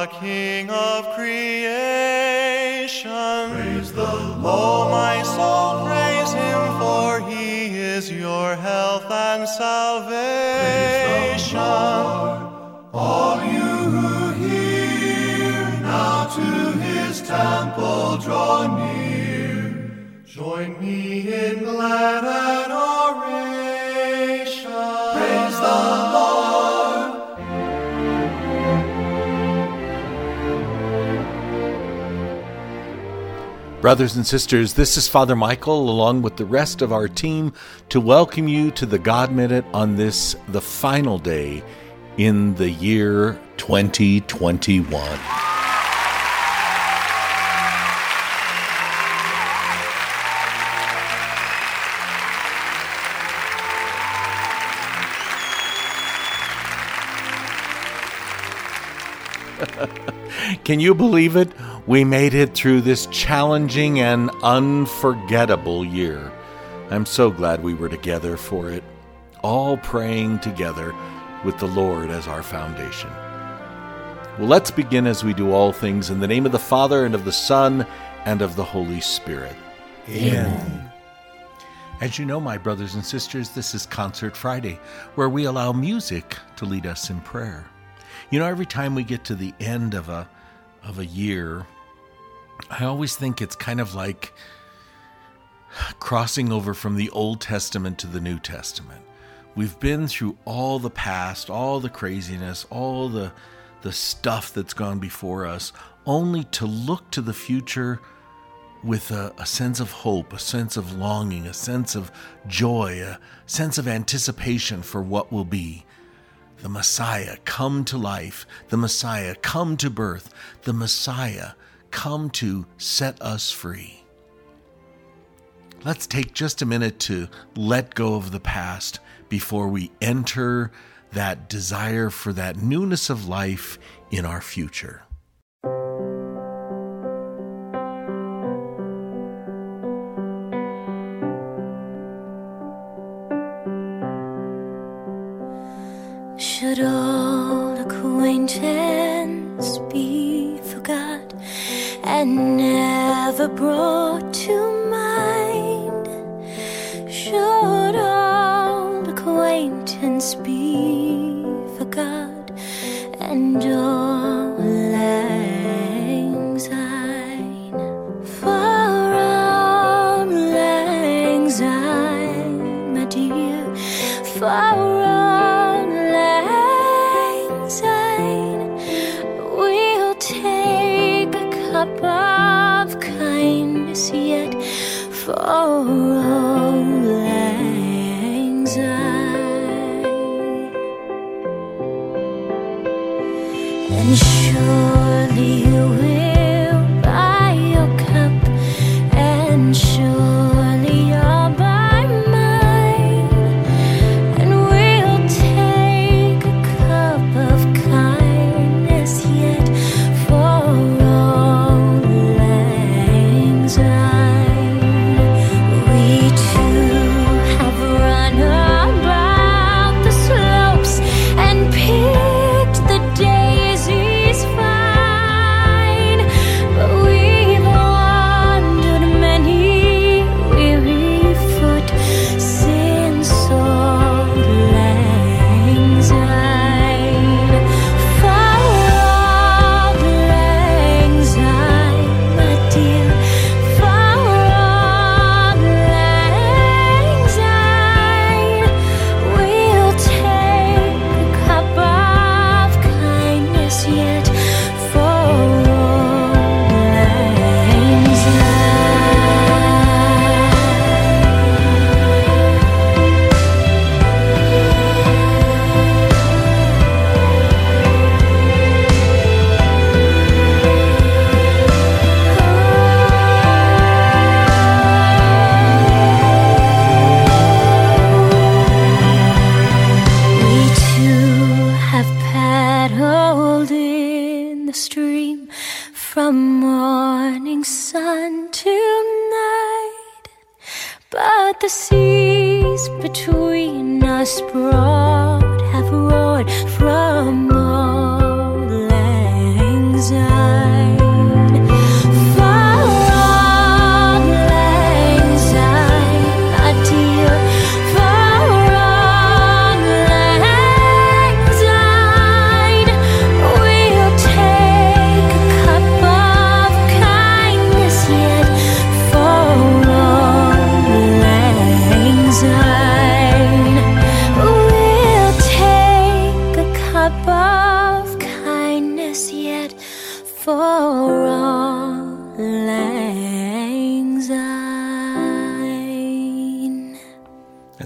the King of creation. Praise the Oh, my soul, praise him, for he is your health and salvation. All you who hear, now to his temple draw near. Join me in glad Brothers and sisters, this is Father Michael, along with the rest of our team, to welcome you to the God Minute on this, the final day in the year 2021. Can you believe it? We made it through this challenging and unforgettable year. I'm so glad we were together for it, all praying together with the Lord as our foundation. Well, let's begin as we do all things in the name of the Father, and of the Son, and of the Holy Spirit. Amen. As you know, my brothers and sisters, this is Concert Friday, where we allow music to lead us in prayer. You know, every time we get to the end of a of a year, I always think it's kind of like crossing over from the Old Testament to the New Testament. We've been through all the past, all the craziness, all the the stuff that's gone before us, only to look to the future with a, a sense of hope, a sense of longing, a sense of joy, a sense of anticipation for what will be. The Messiah come to life, the Messiah come to birth, the Messiah come to set us free. Let's take just a minute to let go of the past before we enter that desire for that newness of life in our future. Should old acquaintance be forgot and never brought to And but the seas between us broad have roared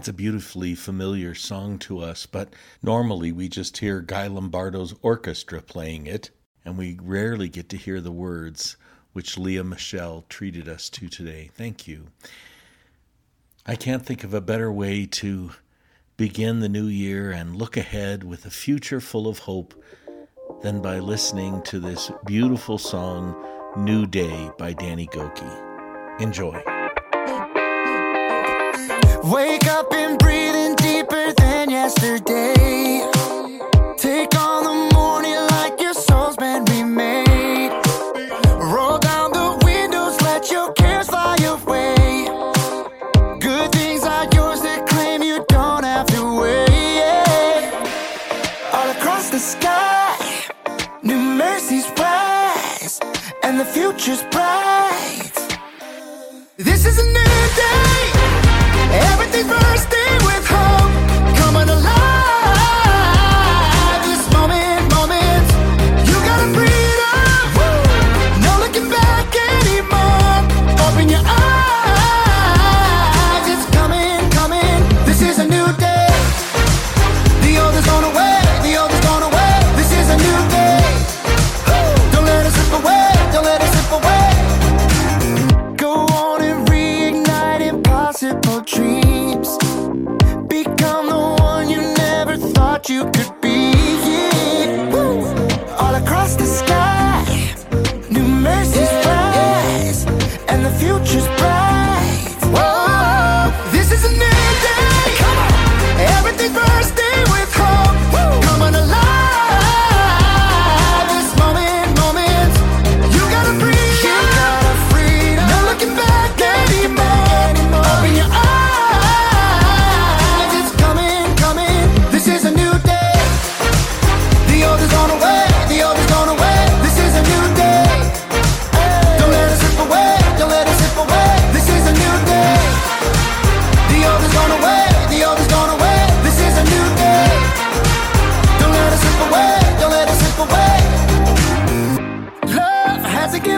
That's a beautifully familiar song to us, but normally we just hear Guy Lombardo's orchestra playing it, and we rarely get to hear the words which Lea Michele treated us to today. Thank you. I can't think of a better way to begin the new year and look ahead with a future full of hope than by listening to this beautiful song, New Day by Danny Gokey. Enjoy. Wake up and breathing deeper than yesterday. Take on the is a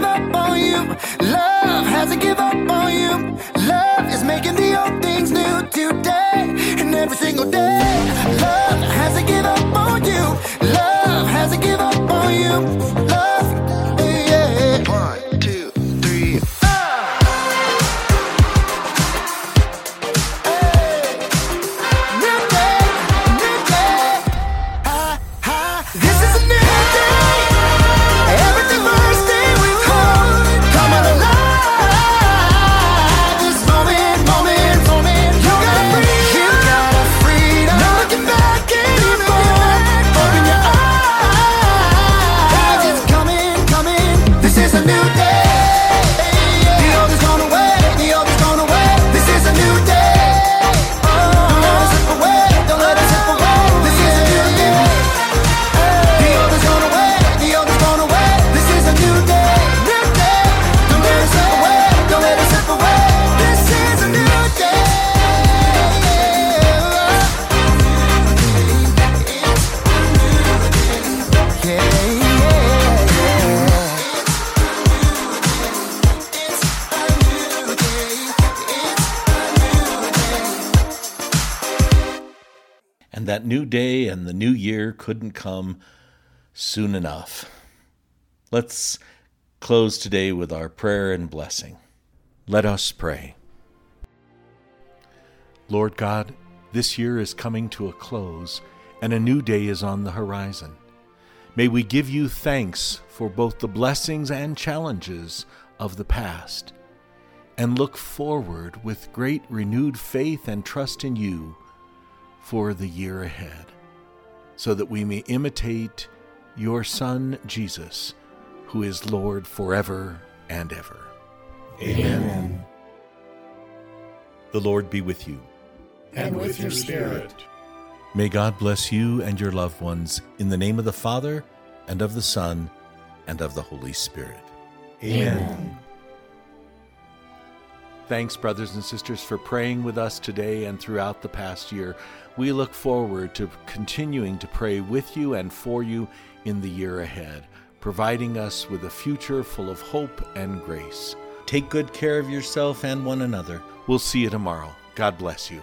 up on you. Love hasn't give up on you. Love is making the old things new today and every single day. Love hasn't give up on you. Love hasn't give up on you. That new day and the new year couldn't come soon enough. Let's close today with our prayer and blessing. Let us pray. Lord God, this year is coming to a close and a new day is on the horizon. May we give you thanks for both the blessings and challenges of the past and look forward with great renewed faith and trust in you for the year ahead, so that we may imitate your Son, Jesus, who is Lord forever and ever. Amen. The Lord be with you. And with your spirit. May God bless you and your loved ones in the name of the Father, and of the Son, and of the Holy Spirit. Amen. Thanks, brothers and sisters, for praying with us today and throughout the past year. We look forward to continuing to pray with you and for you in the year ahead, providing us with a future full of hope and grace. Take good care of yourself and one another. We'll see you tomorrow. God bless you.